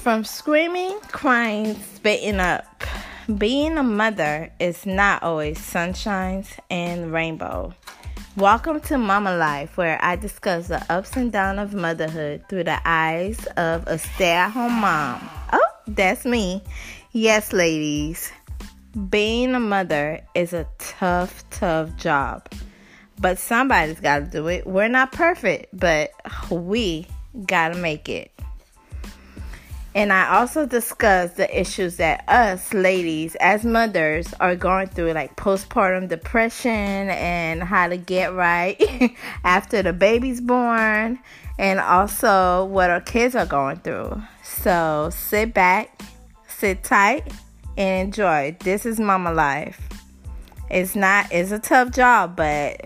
From screaming, crying, spitting up, being a mother is not always sunshines and rainbow. Welcome to Mama Life, where I discuss the ups and downs of motherhood through the eyes of a stay at home mom. Oh, that's me. Yes, ladies. Being a mother is a tough, tough job. But somebody's got to do it. We're not perfect, but we got to make it. And I also discussed the issues that us ladies, as mothers, are going through, like postpartum depression and how to get right after the baby's born, and also what our kids are going through. So sit back, sit tight, and enjoy. This is Mama Life. It's not, it's a tough job, but